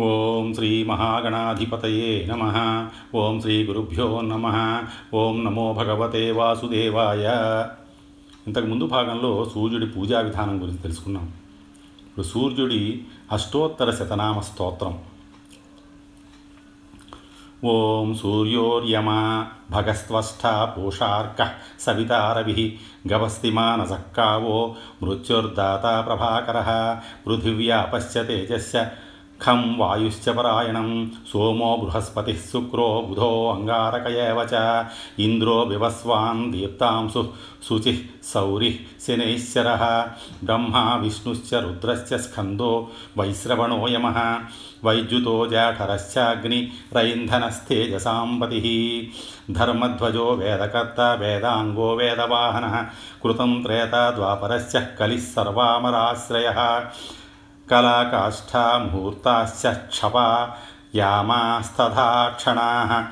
ఓం శ్రీ మహాగణాధిపతయే నమ. ఓం శ్రీ గురుభ్యో నమ. ఓం నమో భగవతే వాసుదేవాయ. ఇంతకు ముందు భాగంలో సూర్యుడి పూజా విధానం గురించి తెలుసుకున్నాం. ఇప్పుడు సూర్యుడి అష్టోత్తర శతనామ స్తోత్రం. ఓం సూర్యోర్యమా భగస్త్వష్ట పూషార్క సవితారవి గవస్తిమానసక్కావో మృత్యుర్దాత ప్రభాకర. పృథివ్యా పశ్చ తేజస్య ఖం వాయుశ్చ పరాయణం. సోమో బృహస్పతి శుక్రో బుధో అంగారక చ. ఇంద్రో వివస్వాన్ దీప్తాంశు శుచి సౌరి శనైశ్చర బ్రహ్మ విష్ణుశ్చ రుద్రశ్చ స్కందో వైశ్రవణో యమ. వైద్యుతో జాఠరశ్చాగ్ని రైంధనస్తేజసాంపతి ధర్మధ్వజో వేదకర్త వేదాంగో వేదవాహన. కృతం త్రేత ద్వాపరశ్చ కలిः कलाकाष्ठा मुहूर्ताश्च क्षपा यामास्तथा क्षणाः।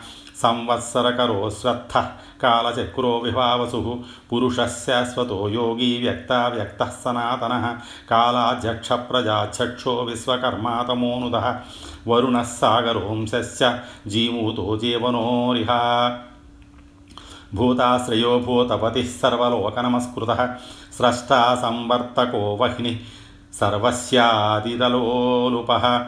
श्रद्ध कालचक्रो विभावसुः। पुरुषस्य स्वतो योगी व्यक्ताव्यक्तः सनातनः। कालाध्यक्षप्रजाध्यक्षो विश्वकर्मातमोऽनुदः। वरुणः सागरोंशस्य जीमूतो जीवनोरिह। भूताश्रयो भूतपतिः सर्वलोकनमस्कृतः। स्रष्टा संवर्तको वह्निः। सर्वस्यादिदलोलुपः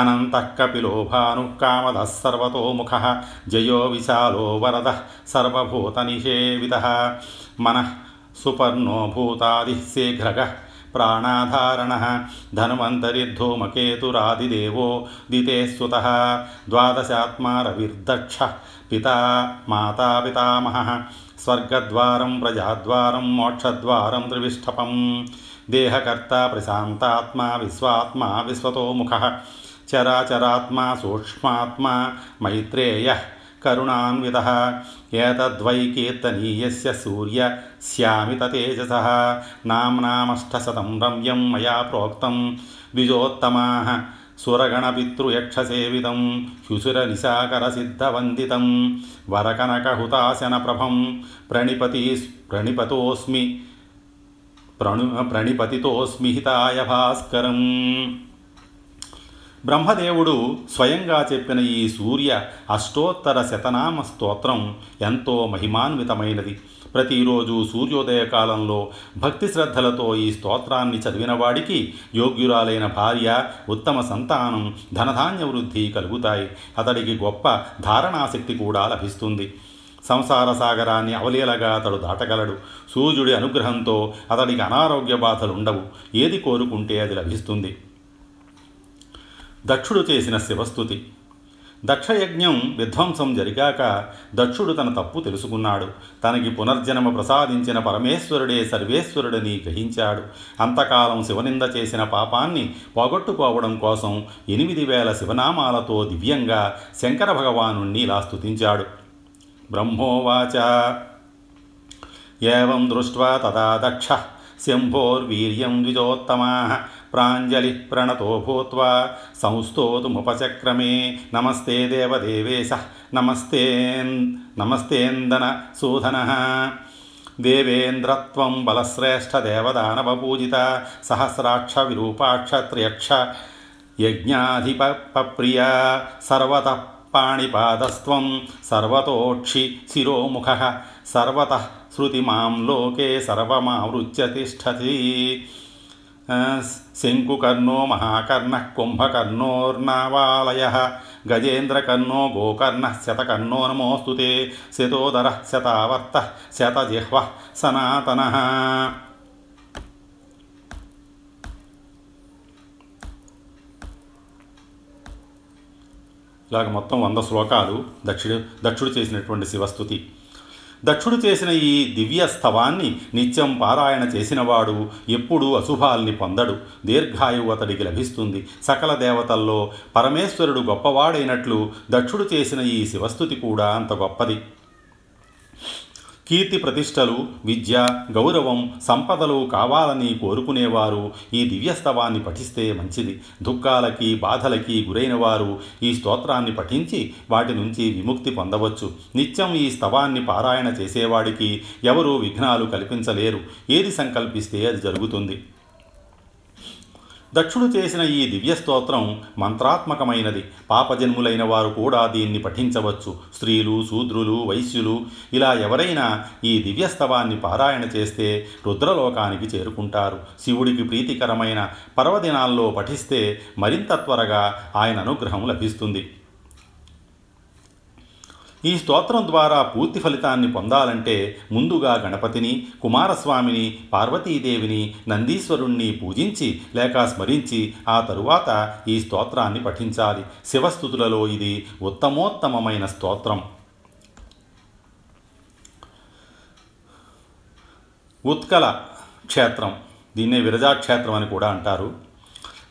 अनन्तः कपिलो भानुः सर्वतो मुखः जयो विशालो वरदः सर्वभूतनिषेवितः। मन सुपर्णो भूतादिः शीघ्रगः प्राणाधारणः। धन्वन्तरिद्धूमकेतुरादिदेवो दिते सुत द्वादशात्मा रविर्दक्षः पिता माता पितामहः। स्वर्गद्वारं, प्रजाद्वारं, मोक्षद्वारं దేహకర్త ప్రశాంతాత్మ విశ్వాత్మ విశ్వతోముఖ చరాచరాత్మ సూక్ష్మాత్మ మైత్రేయ కరుణాన్విత ఏతద్వై కీర్తనీయస్య సూర్య శ్యామిత తేజస. నామ్నామష్టశతం రమ్యం మయా ప్రోక్తం. ద్విజోత్తమా. సురగణపితృయక్షసేవితం. హ్యుసురనిశాకరసిద్ధవందితం వరకనకహుతాశనప్రభం. ప్రణిపతి ప్రణిపతోస్మి ప్రణు ప్రణిపతితోస్మి హితాయ భాస్కరం. బ్రహ్మదేవుడు స్వయంగా చెప్పిన ఈ సూర్య అష్టోత్తర శతనామ స్తోత్రం ఎంతో మహిమాన్వితమైనది. ప్రతిరోజు సూర్యోదయ కాలంలో భక్తి శ్రద్ధలతో ఈ స్తోత్రాన్ని చదివినవాడికి యోగ్యురాలైన భార్య ఉత్తమ సంతానం ధనధాన్య వృద్ధి కలుగుతాయి. అతడికి గొప్ప ధారణాశక్తి కూడా లభిస్తుంది. సంసార సాగరాన్ని అవలీలగా అతడు దాటగలడు. సూర్యుడి అనుగ్రహంతో అతడికి అనారోగ్య బాధలుండవు ఏది కోరుకుంటే అది లభిస్తుంది. దక్షుడు చేసిన శివస్థుతి దక్షయజ్ఞం విధ్వంసం జరిగాక దక్షుడు తన తప్పు తెలుసుకున్నాడు. తనకి పునర్జన్మ ప్రసాదించిన పరమేశ్వరుడే సర్వేశ్వరుడని గ్రహించాడు. అంతకాలం శివనింద చేసిన పాపాన్ని పోగొట్టుకోవడం కోసం ఎనిమిది వేల శివనామాలతో దివ్యంగా శంకర భగవాను ఇలా స్తుతించాడు. ब्रह्मोवाच। एवं दृष्ट्वा तदा दक्षः। शम्भोर्वीर्यं द्विजोत्तमाः। प्राञ्जलिः प्रणतो भूत्वा संस्तोतुमुपचक्रमे। नमस्ते देवदेवेशः। नमस्तेन् नमस्तेन्दनसूधनः देवेन्द्रत्वं बलश्रेष्ठदेवदानवपूजिता। सहस्राक्षविरूपाक्षत्र्यक्ष यज्ञाधिपप्रिया सर्वतः విరూపాక్ష పాణిపాదస్త్వం సర్వతోక్షి శిరోముఖ. సర్వత శృతి మాం లోకే సర్వమావృత్య తిష్టతి. శంకుకర్ణో మహాకర్ణ కుంభకర్ణోర్నావాలయ గజేంద్రకర్ణో గోకర్ణ శతకర్ణో నమోస్తు శతోదర శతావర్త శతజిహ్వ సనాతన. ఇలాగ మొత్తం వంద శ్లోకాలు దక్షుడు దక్షుడు చేసినటువంటి శివస్థుతి. దక్షుడు చేసిన ఈ దివ్య స్తవాన్ని నిత్యం పారాయణ చేసినవాడు ఎప్పుడూ అశుభాల్ని పొందడు. దీర్ఘాయువు అతడికి లభిస్తుంది. సకల దేవతల్లో పరమేశ్వరుడు గొప్పవాడైనట్లు దక్షుడు చేసిన ఈ శివస్థుతి కూడా అంత గొప్పది. కీర్తి ప్రతిష్టలు విద్య గౌరవం సంపదలు కావాలని కోరుకునేవారు ఈ దివ్యస్తవాన్ని పఠిస్తే మంచిది. దుఃఖాలకి బాధలకి గురైన వారు ఈ స్తోత్రాన్ని పఠించి వాటి నుంచి విముక్తి పొందవచ్చు. నిత్యం ఈ స్తవాన్ని పారాయణ చేసేవాడికి ఎవరూ విఘ్నాలు కల్పించలేరు. ఏది సంకల్పిస్తే అది జరుగుతుంది. దక్షుడు చేసిన ఈ దివ్య స్తోత్రం మంత్రాత్మకమైనది. పాపజన్ములైన వారు కూడా దీన్ని పఠించవచ్చు. స్త్రీలు శూద్రులు వైశ్యులు ఇలా ఎవరైనా ఈ దివ్యస్తవాన్ని పారాయణ చేస్తే రుద్రలోకానికి చేరుకుంటారు. శివుడికి ప్రీతికరమైన పర్వదినాల్లో పఠిస్తే మరింత త్వరగా ఆయన అనుగ్రహం లభిస్తుంది. ఈ స్తోత్రం ద్వారా పూర్తి ఫలితాన్ని పొందాలంటే ముందుగా గణపతిని కుమారస్వామిని పార్వతీదేవిని నందీశ్వరుణ్ణి పూజించి లేక స్మరించి ఆ తరువాత ఈ స్తోత్రాన్ని పఠించాలి. శివస్థుతులలో ఇది ఉత్తమోత్తమమైన స్తోత్రం. ఉత్కల క్షేత్రం. దీన్నే విరజాక్షేత్రం అని కూడా అంటారు.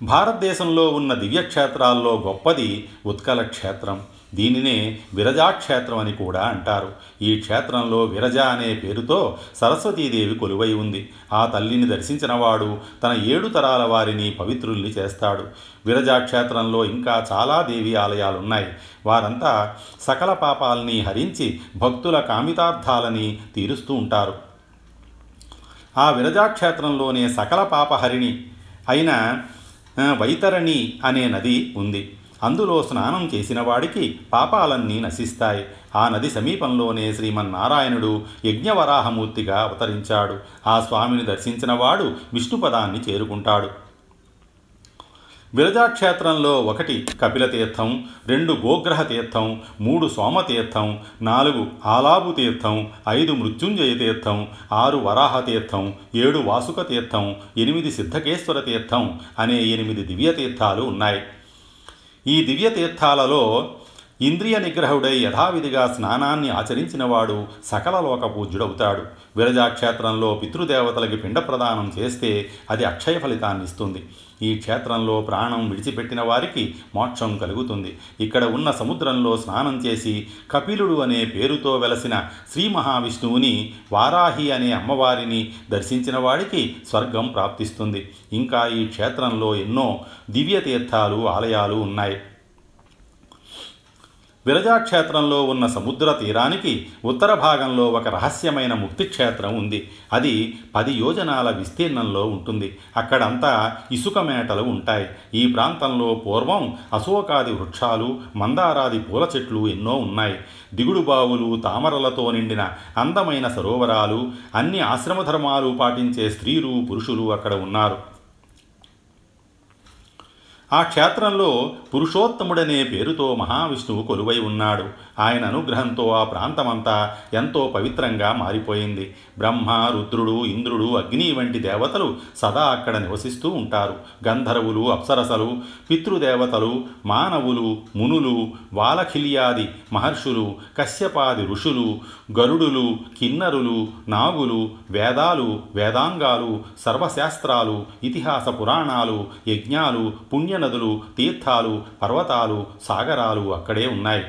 భారతదేశంలో ఉన్న దివ్యక్షేత్రాల్లో గొప్పది ఉత్కల క్షేత్రం. దీనినే విరజాక్షేత్రం అని కూడా అంటారు. ఈ క్షేత్రంలో విరజ అనే పేరుతో సరస్వతీదేవి కొలువై ఉంది. ఆ తల్లిని దర్శించినవాడు తన ఏడు తరాల వారిని పవిత్రుల్ని చేస్తాడు. విరజాక్షేత్రంలో ఇంకా చాలా దేవి ఆలయాలున్నాయి. వారంతా సకల పాపాలని హరించి భక్తుల కామితార్థాలని తీరుస్తూ ఉంటారు. ఆ విరజాక్షేత్రంలోనే సకల పాపహరిణి అయిన వైతరణి అనే నది ఉంది. అందులో స్నానం చేసిన వాడికి పాపాలన్నీ నశిస్తాయి. ఆ నది సమీపంలోనే శ్రీమన్నారాయణుడు యజ్ఞవరాహమూర్తిగా అవతరించాడు. ఆ స్వామిని దర్శించిన వాడు విష్ణుపదాన్ని చేరుకుంటాడు. విరజాక్షేత్రంలో ఒకటి కపిలతీర్థం రెండు గోగ్రహ తీర్థం మూడు సోమతీర్థం నాలుగు ఆలాబు తీర్థం ఐదు మృత్యుంజయ తీర్థం ఆరు వరాహ తీర్థం ఏడు వాసుక తీర్థం ఎనిమిది సిద్ధకేశ్వర తీర్థం అనే ఎనిమిది దివ్య తీర్థాలు ఉన్నాయి. ఈ దివ్య తీర్థాలలో ఇంద్రియ నిగ్రహుడై యథావిధిగా స్నానాన్ని ఆచరించినవాడు సకల లోక పూజ్యుడవుతాడు విరజాక్షేత్రంలో పితృదేవతలకి పిండ ప్రదానం చేస్తే అది అక్షయ ఫలితాన్ని ఇస్తుంది ఈ క్షేత్రంలో ప్రాణం విడిచిపెట్టిన వారికి మోక్షం కలుగుతుంది. ఇక్కడ ఉన్న సముద్రంలో స్నానం చేసి కపిలుడు అనే పేరుతో వెలసిన శ్రీ మహావిష్ణువుని వారాహి అనే అమ్మవారిని దర్శించిన వాడికి స్వర్గం ప్రాప్తిస్తుంది. ఇంకా ఈ క్షేత్రంలో ఎన్నో దివ్య తీర్థాలు ఆలయాలు ఉన్నాయి. విరజాక్షేత్రంలో ఉన్న సముద్ర తీరానికి ఉత్తర భాగంలో ఒక రహస్యమైన ముక్తి క్షేత్రం ఉంది. అది పది యోజనాల విస్తీర్ణంలో ఉంటుంది. అక్కడంతా ఇసుక మేటలు ఉంటాయి. ఈ ప్రాంతంలో పూర్వం అశోకాది వృక్షాలు మందారాది పూల చెట్లు ఎన్నో ఉన్నాయి. దిగుడు బావులు తామరలతో నిండిన అందమైన సరోవరాలు అన్ని ఆశ్రమధర్మాలు పాటించే స్త్రీలు పురుషులు అక్కడ ఉన్నారు. ఆ క్షేత్రంలో పురుషోత్తముడనే పేరుతో మహావిష్ణువు కొలువై ఉన్నాడు. ఆయన అనుగ్రహంతో ఆ ప్రాంతమంతా ఎంతో పవిత్రంగా మారిపోయింది. బ్రహ్మ రుద్రుడు ఇంద్రుడు అగ్ని వంటి దేవతలు సదా అక్కడ నివసిస్తూ ఉంటారు. గంధర్వులు అప్సరసలు పితృదేవతలు మానవులు మునులు వాలఖిల్యాది మహర్షులు కశ్యపాది ఋషులు గరుడులు కిన్నరులు నాగులు వేదాలు వేదాంగాలు సర్వశాస్త్రాలు ఇతిహాస పురాణాలు యజ్ఞాలు నదులు తీర్థాలు పర్వతాలు సాగరాలు అక్కడే ఉన్నాయి.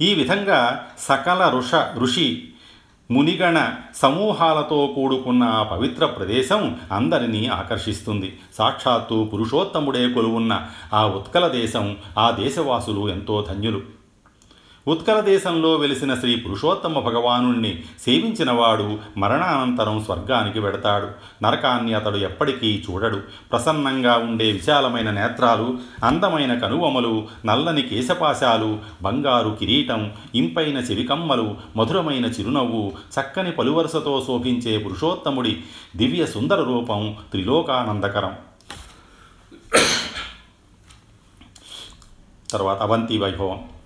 ఈ విధంగా సకల ఋష ఋషి మునిగణ సమూహాలతో కూడుకున్న ఆ పవిత్ర ప్రదేశం అందరినీ ఆకర్షిస్తుంది. సాక్షాత్తు పురుషోత్తముడే కొలువున్న ఆ ఉత్కల దేశం ఆ దేశవాసులు ఎంతో ధన్యులు. ఉత్కల దేశంలో వెలిసిన శ్రీ పురుషోత్తమ భగవాను సేవించినవాడు మరణానంతరం స్వర్గానికి వెడతాడు. నరకాన్ని అతడు ఎప్పటికీ చూడడు. ప్రసన్నంగా ఉండే విశాలమైన నేత్రాలు అందమైన కనువమలు నల్లని కేశపాశాలు బంగారు కిరీటం ఇంపైన చెవికమ్మలు మధురమైన చిరునవ్వు చక్కని పలువరుసతో శోభించే పురుషోత్తముడి దివ్య సుందర రూపం త్రిలోకానందకరం. తర్వాత అవంతి వైభవం.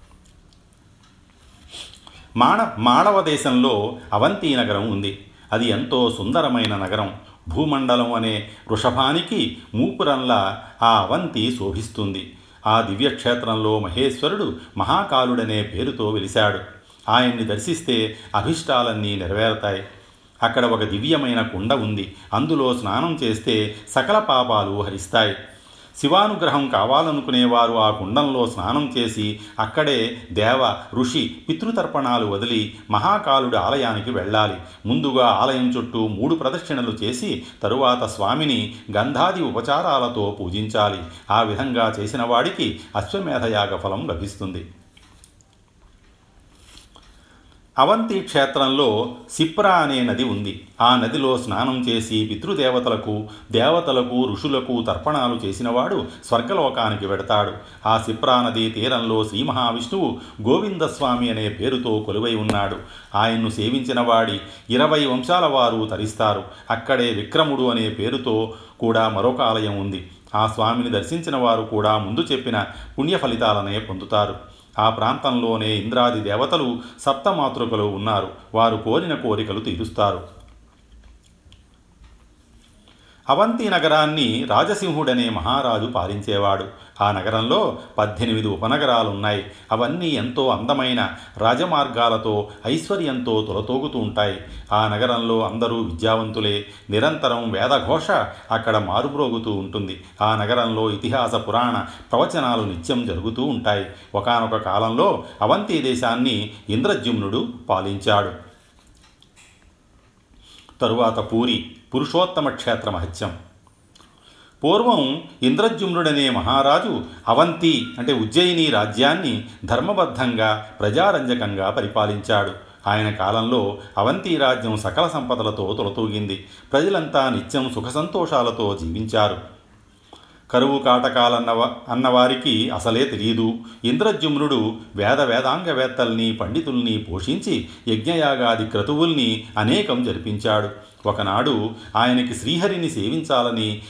మాణ మాళవ దేశంలో అవంతి నగరం ఉంది. అది ఎంతో సుందరమైన నగరం. భూమండలం అనే వృషభానికి మూపురంలా ఆ అవంతి శోభిస్తుంది. ఆ దివ్యక్షేత్రంలో మహేశ్వరుడు మహాకాలుడనే పేరుతో వెలిశాడు. ఆయన్ని దర్శిస్తే అభిష్టాలన్నీ నెరవేరుతాయి. అక్కడ ఒక దివ్యమైన కుండ ఉంది. అందులో స్నానం చేస్తే సకల పాపాలు హరిస్తాయి. శివానుగ్రహం కావాలనుకునేవారు ఆ కుండంలో స్నానం చేసి అక్కడే దేవ ఋషి పితృతర్పణాలు వదిలి మహాకాలుడి ఆలయానికి వెళ్ళాలి. ముందుగా ఆలయం చుట్టూ మూడు ప్రదక్షిణలు చేసి తరువాత స్వామిని గంధాది ఉపచారాలతో పూజించాలి. ఆ విధంగా చేసిన వాడికి అశ్వమేధయాగ ఫలం లభిస్తుంది. అవంతి క్షేత్రంలో సిప్రా అనే నది ఉంది. ఆ నదిలో స్నానం చేసి పితృదేవతలకు దేవతలకు ఋషులకు తర్పణాలు చేసినవాడు స్వర్గలోకానికి వెడతాడు. ఆ సిప్రా నది తీరంలో శ్రీ మహావిష్ణువు గోవిందస్వామి అనే పేరుతో కొలువై ఉన్నాడు. ఆయన్ను సేవించిన వాడి ఇరవై వంశాల వారు తరిస్తారు. అక్కడే విక్రముడు అనే పేరుతో కూడా మరొక ఆలయం ఉంది. ఆ స్వామిని దర్శించిన వారు కూడా ముందు చెప్పిన పుణ్య ఫలితాలనే పొందుతారు. ఆ ప్రాంతంలోనే ఇంద్రాది దేవతలు సప్తమాతృకలు ఉన్నారు. వారు కోరిన కోరికలు తీరుస్తారు. అవంతి నగరాన్ని రాజసింహుడనే మహారాజు పాలించేవాడు. ఆ నగరంలో పద్దెనిమిది ఉపనగరాలున్నాయి. అవన్నీ ఎంతో అందమైన రాజమార్గాలతో ఐశ్వర్యంతో తులతోగుతూ ఉంటాయి. ఆ నగరంలో అందరూ విద్యావంతులే. నిరంతరం వేదఘోష అక్కడ మారుమ్రోగుతూ ఉంటుంది. ఆ నగరంలో ఇతిహాస పురాణ ప్రవచనాలు నిత్యం జరుగుతూ ఉంటాయి. ఒకనొక కాలంలో అవంతి దేశాన్ని ఇంద్రజ్యుమ్నుడు పాలించాడు. తరువాత పూరి. పురుషోత్తమ క్షేత్ర మహత్యం పూర్వం ఇంద్రజుమ్నుడనే మహారాజు అవంతి అంటే ఉజ్జయిని రాజ్యాన్ని ధర్మబద్ధంగా ప్రజారంజకంగా పరిపాలించాడు. ఆయన కాలంలో అవంతి రాజ్యం సకల సంపదలతో తొలతూగింది. ప్రజలంతా నిత్యం సుఖ సంతోషాలతో జీవించారు. కరువు కాటకాలన్న అన్నవారికి అసలే తెలియదు ఇంద్రజుమ్నుడు వేద వేదాంగవేత్తల్ని పండితుల్ని పోషించి యజ్ఞయాగాది క్రతువుల్ని అనేకం జరిపించాడు. ఒకనాడు ఆయనకి శ్రీహరిని సేవించాలని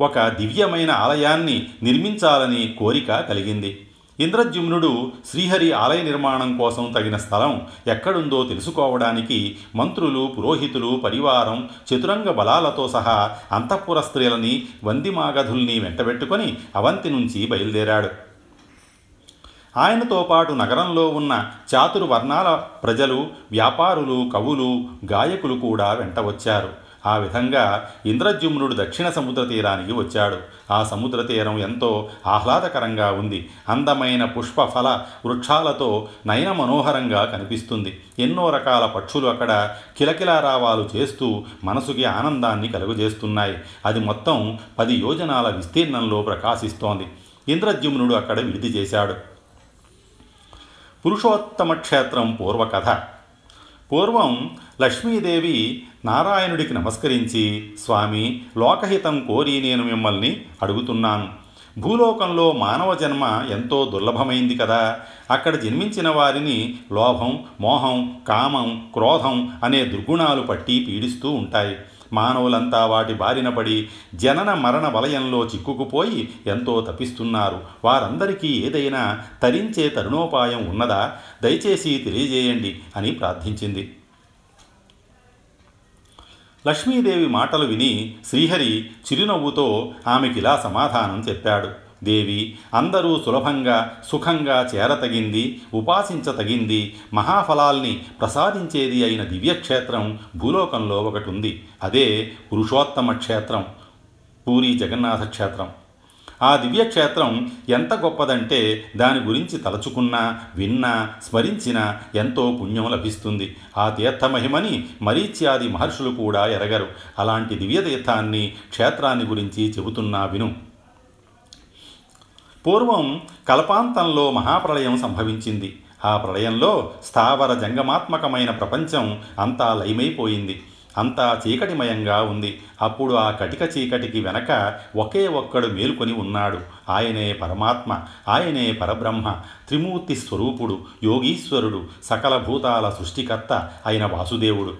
ఒక దివ్యమైన ఆలయాన్ని నిర్మించాలని కోరిక కలిగింది. ఇంద్రజుమ్నుడు శ్రీహరి ఆలయ నిర్మాణం కోసం తగిన స్థలం ఎక్కడుందో తెలుసుకోవడానికి మంత్రులు పురోహితులు పరివారం చతురంగ బలాలతో సహా అంతఃపుర స్త్రీలని వందిమాగధుల్ని వెంటబెట్టుకొని అవంతి నుంచి బయలుదేరాడు. ఆయనతో పాటు నగరంలో ఉన్న చాతురు వర్ణాల ప్రజలు వ్యాపారులు కవులు గాయకులు కూడా వెంట వచ్చారు. ఆ విధంగా ఇంద్రజుమ్నుడు దక్షిణ సముద్ర తీరానికి వచ్చాడు. ఆ సముద్ర తీరం ఎంతో ఆహ్లాదకరంగా ఉంది. అందమైన పుష్ప ఫల వృక్షాలతో నయన మనోహరంగా కనిపిస్తుంది. ఎన్నో రకాల పక్షులు అక్కడ కిలకిలారావాలు చేస్తూ మనసుకి ఆనందాన్ని కలుగజేస్తున్నాయి. అది మొత్తం పది యోజనాల విస్తీర్ణంలో ప్రకాశిస్తోంది. ఇంద్రజుమ్నుడు అక్కడ విడిది చేశాడు. పురుషోత్తమ క్షేత్రం పూర్వకథ. పూర్వం లక్ష్మీదేవి నారాయణుడికి నమస్కరించి స్వామి లోకహితం కోరి నేను మిమ్మల్ని అడుగుతున్నాను. భూలోకంలో మానవ జన్మ ఎంతో దుర్లభమైంది కదా. అక్కడ జన్మించిన వారిని లోభం మోహం కామం క్రోధం అనే దుర్గుణాలు పట్టి పీడిస్తూ ఉంటాయి. మానవులంతా వాటి బారిన పడి జనన మరణ వలయంలో చిక్కుకుపోయి ఎంతో తపిస్తున్నారు. వారందరికీ ఏదైనా తరించే తరుణోపాయం ఉన్నదా? దయచేసి తెలియజేయండి అని ప్రార్థించింది. లక్ష్మీదేవి మాటలు విని శ్రీహరి చిరునవ్వుతో ఆమెకిలా సమాధానం చెప్పాడు. దేవి అందరూ సులభంగా సుఖంగా చేరతగింది ఉపాసించతగింది మహాఫలాల్ని ప్రసాదించేది అయిన దివ్యక్షేత్రం భూలోకంలో ఒకటి ఉంది అదే పురుషోత్తమ క్షేత్రం పూరి జగన్నాథ క్షేత్రం. ఆ దివ్యక్షేత్రం ఎంత గొప్పదంటే దాని గురించి తలచుకున్నా విన్నా స్మరించినా ఎంతో పుణ్యం లభిస్తుంది. ఆ తీర్థమహిమని మరీచ్యాది మహర్షులు కూడా ఎరగరు. అలాంటి దివ్యతీర్థాన్ని క్షేత్రాన్ని గురించి చెబుతున్నా విను. పూర్వం కల్పాంతంలో మహాప్రళయం సంభవించింది. ఆ ప్రళయంలో స్థావర జంగమాత్మకమైన ప్రపంచం అంతా లయమైపోయింది. అంతా చీకటిమయంగా ఉంది. అప్పుడు ఆ కటిక చీకటికి వెనక ఒకే ఒక్కడు మేలుకొని ఉన్నాడు. ఆయనే పరమాత్మ ఆయనే పరబ్రహ్మ త్రిమూర్తి స్వరూపుడు యోగీశ్వరుడు సకల భూతాల సృష్టికర్త అయిన వాసుదేవుడు.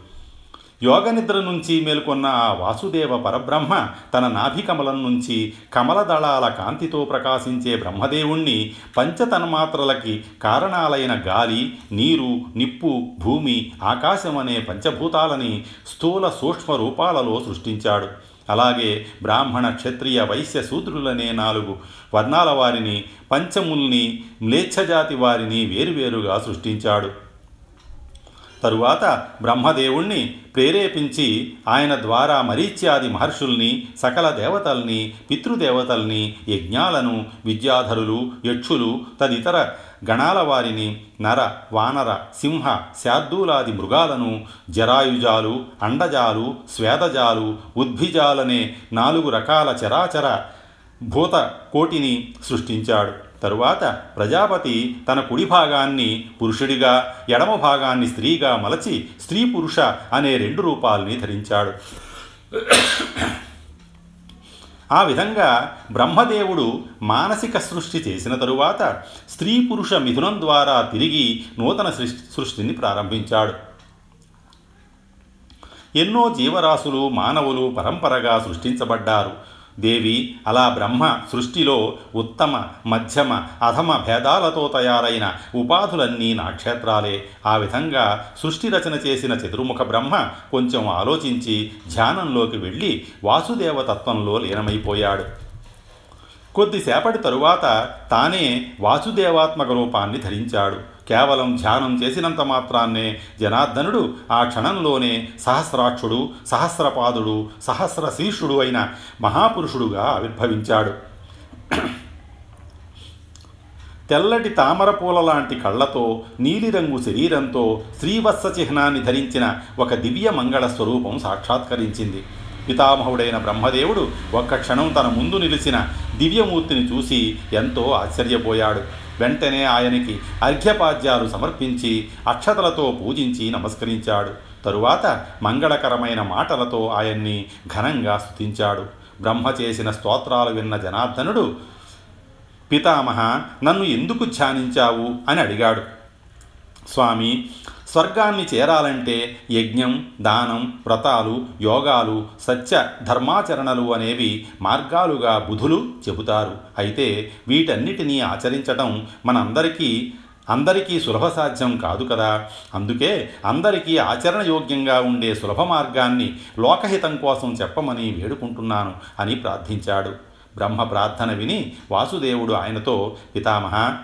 యోగనిద్ర నుంచి మేల్కొన్న ఆ వాసుదేవ పరబ్రహ్మ తన నాభికమలం నుంచి కమలదళాల కాంతితో ప్రకాశించే బ్రహ్మదేవుణ్ణి పంచతన్మాత్రలకి కారణాలైన గాలి నీరు నిప్పు భూమి ఆకాశం అనే పంచభూతాలని స్థూల సూక్ష్మ రూపాలలో సృష్టించాడు. అలాగే బ్రాహ్మణ క్షత్రియ వైశ్య శూద్రులనే నాలుగు వర్ణాల వారిని పంచముల్ని మ్లేచ్ఛజాతి వారిని వేరువేరుగా సృష్టించాడు. తరువాత బ్రహ్మదేవుణ్ణి ప్రేరేపించి ఆయన ద్వారా మరీత్యాది మహర్షుల్ని సకల దేవతల్ని పితృదేవతల్ని యజ్ఞాలను విద్యాధరులు యక్షులు తదితర గణాల వారిని నర వానర సింహ శార్దూలాది మృగాలను జరాయుజాలు అండజాలు స్వేదజాలు ఉద్భిజాలనే నాలుగు రకాల చరాచర భూత కోటిని సృష్టించాడు. తరువాత ప్రజాపతి తన కుడి భాగాన్ని పురుషుడిగా ఎడమ భాగాన్ని స్త్రీగా మలచి స్త్రీ పురుష అనే రెండు రూపాల్ని ధరించాడు. ఆ విధంగా బ్రహ్మదేవుడు మానసిక సృష్టి చేసిన తరువాత స్త్రీ పురుష మిథునం ద్వారా తిరిగి నూతన సృష్టిని ప్రారంభించాడు. ఎన్నో జీవరాశులు మానవులు పరంపరగా సృష్టించబడ్డారు. దేవి అలా బ్రహ్మ సృష్టిలో ఉత్తమ మధ్యమ అధమ భేదాలతో తయారైన ఉపాధులన్నీ నాక్షేత్రాలే ఆ విధంగా సృష్టి రచన చేసిన చతుర్ముఖ బ్రహ్మ కొంచెం ఆలోచించి ధ్యానంలోకి వెళ్ళి వాసుదేవతత్వంలో లీనమైపోయాడు. కొద్దిసేపటి తరువాత తానే వాసుదేవాత్మక రూపాన్ని ధరించాడు. కేవలం ధ్యానం చేసినంత మాత్రాన్నే జనార్దనుడు ఆ క్షణంలోనే సహస్రాక్షుడు సహస్రపాదుడు సహస్రశీర్షుడు అయిన మహాపురుషుడుగా ఆవిర్భవించాడు. తెల్లటి తామరపూల లాంటి కళ్ళతో నీలిరంగు శరీరంతో శ్రీవత్స చిహ్నాన్ని ధరించిన ఒక దివ్య మంగళ స్వరూపం సాక్షాత్కరించింది. పితామహుడైన బ్రహ్మదేవుడు ఒక్క క్షణం తన ముందు నిలిచిన దివ్యమూర్తిని చూసి ఎంతో ఆశ్చర్యపోయాడు. వెంటనే ఆయనకి అర్ఘ్యపాద్యాలు సమర్పించి అక్షతలతో పూజించి నమస్కరించాడు. తరువాత మంగళకరమైన మాటలతో ఆయన్ని ఘనంగా స్థుతించాడు బ్రహ్మ చేసిన స్తోత్రాలు విన్న జనార్దనుడు పితామహ నన్ను ఎందుకు ధ్యానించావు? అని అడిగాడు. స్వామి స్వర్గాన్ని చేరాలంటే యజ్ఞం దానం వ్రతాలు యోగాలు సత్య ధర్మాచరణలు అనేవి మార్గాలుగా బుధులు చెబుతారు. అయితే వీటన్నిటినీ ఆచరించటం మనందరికీ అందరికీ సులభ సాధ్యం కాదు కదా? అందుకే అందరికీ ఆచరణయోగ్యంగా ఉండే సులభ మార్గాన్ని లోకహితం కోసం చెప్పమని వేడుకుంటున్నాను అని ప్రార్థించాడు. బ్రహ్మ ప్రార్థన విని వాసుదేవుడు ఆయనతో పితామహ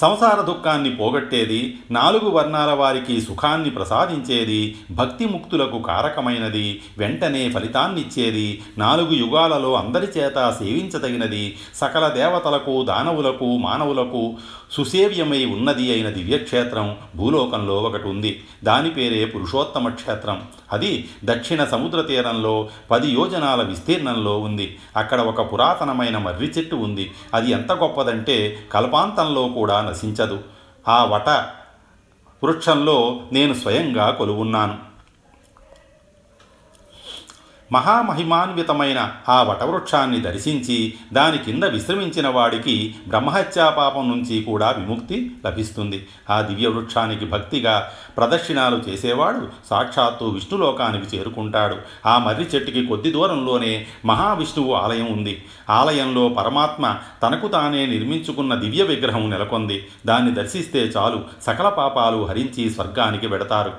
సంసార దుఃఖాన్ని పోగొట్టేది నాలుగు వర్ణాల వారికి సుఖాన్ని ప్రసాదించేది భక్తి ముక్తులకు కారకమైనది వెంటనే ఫలితాన్నిచ్చేది నాలుగు యుగాలలో అందరి చేత సేవించదగినది సకల దేవతలకు దానవులకు మానవులకు సుసేవ్యమై ఉన్నది అయిన దివ్యక్షేత్రం భూలోకంలో ఒకటి ఉంది దాని పేరే పురుషోత్తమ క్షేత్రం. అది దక్షిణ సముద్ర తీరంలో పది యోజనాల విస్తీర్ణంలో ఉంది. అక్కడ ఒక పురాతనమైన మర్రి చెట్టు ఉంది. అది ఎంత గొప్పదంటే కల్పాంతంలో కూడా నశించదు. ఆ వట వృక్షంలో నేను స్వయంగా కొలువున్నాను. మహామహిమాన్వితమైన ఆ వటవృక్షాన్ని దర్శించి దాని కింద విశ్రమించిన వాడికి బ్రహ్మహత్యాపాపం నుంచి కూడా విముక్తి లభిస్తుంది. ఆ దివ్య వృక్షానికి భక్తిగా ప్రదక్షిణాలు చేసేవాడు సాక్షాత్తు విష్ణులోకానికి చేరుకుంటాడు. ఆ మర్రి చెట్టుకి కొద్ది దూరంలోనే మహావిష్ణువు ఆలయం ఉంది. ఆలయంలో పరమాత్మ తనకు తానే నిర్మించుకున్న దివ్య విగ్రహం నెలకొంది. దాన్ని దర్శిస్తే చాలు సకల పాపాలు హరించి స్వర్గానికి వెడతారు.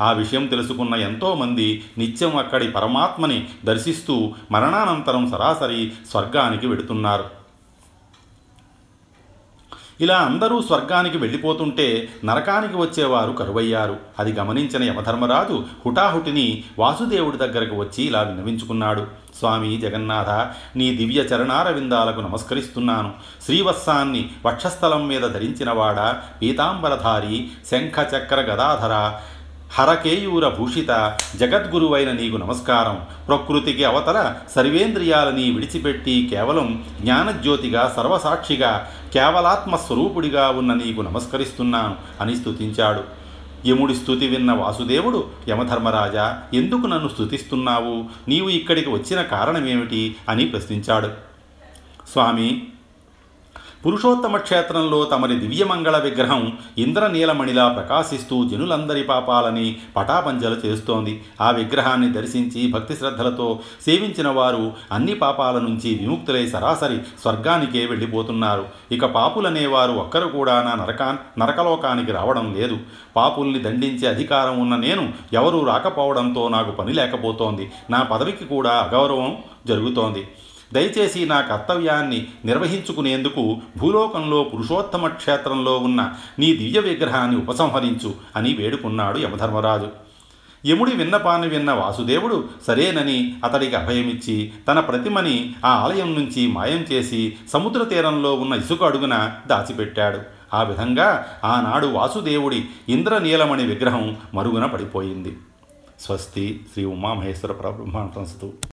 ఆ విషయం తెలుసుకున్న ఎంతోమంది నిత్యం అక్కడి పరమాత్మని దర్శిస్తూ మరణానంతరం సరాసరి స్వర్గానికి వెడుతున్నారు. ఇలా అందరూ స్వర్గానికి వెళ్ళిపోతుంటే నరకానికి వచ్చేవారు కరువయ్యారు. అది గమనించిన యమధర్మరాజు హుటాహుటిని వాసుదేవుడి దగ్గరకు వచ్చి ఇలా విన్నవించుకున్నాడు. స్వామి జగన్నాథ నీ దివ్య చరణార విందాలకు నమస్కరిస్తున్నాను. శ్రీవత్సాన్ని వక్షస్థలం మీద ధరించినవాడ పీతాంబరధారి శంఖ చక్ర గదాధర హరకేయూర భూషిత జగద్గురువైన నీకు నమస్కారం. ప్రకృతికి అవతల సర్వేంద్రియాలని విడిచిపెట్టి కేవలం జ్ఞానజ్యోతిగా సర్వసాక్షిగా కేవలాత్మ స్వరూపుడిగా ఉన్న నీకు నమస్కరిస్తున్నాను అని స్తుతించాడు. యముడి స్థుతి విన్న వాసుదేవుడు యమధర్మరాజా ఎందుకు నన్ను స్థుతిస్తున్నావు నీవు ఇక్కడికి వచ్చిన కారణమేమిటి? అని ప్రశ్నించాడు. స్వామి పురుషోత్తమ క్షేత్రంలో తమరి దివ్యమంగళ విగ్రహం ఇంద్రనీలమణిలా ప్రకాశిస్తూ జనులందరి పాపాలని పటాపంజలు చేస్తోంది. ఆ విగ్రహాన్ని దర్శించి భక్తి శ్రద్ధలతో సేవించిన వారు అన్ని పాపాల నుంచి విముక్తులై సరాసరి స్వర్గానికే వెళ్ళిపోతున్నారు. ఇక పాపులనేవారు ఒక్కరు కూడా నా నరకా నరకలోకానికి రావడం లేదు. పాపుల్ని దండించే అధికారం ఉన్న నేను ఎవరూ రాకపోవడంతో నాకు పని లేకపోతోంది. నా పదవికి కూడా అగౌరవం జరుగుతోంది. దయచేసి నా కర్తవ్యాన్ని నిర్వహించుకునేందుకు భూలోకంలో పురుషోత్తమ క్షేత్రంలో ఉన్న నీ దివ్య విగ్రహాన్ని ఉపసంహరించు అని వేడుకున్నాడు యమధర్మరాజు. యముడి విన్నపాన్ని విన్న వాసుదేవుడు సరేనని అతడికి అభయమిచ్చి తన ప్రతిమని ఆ ఆలయం నుంచి మాయం చేసి సముద్ర తీరంలో ఉన్న ఇసుక అడుగున దాచిపెట్టాడు. ఆ విధంగా ఆనాడు వాసుదేవుడి ఇంద్రనీలమణి విగ్రహం మరుగున పడిపోయింది. స్వస్తి శ్రీ ఉమామహేశ్వర పరబ్రహ్మాంతస్తు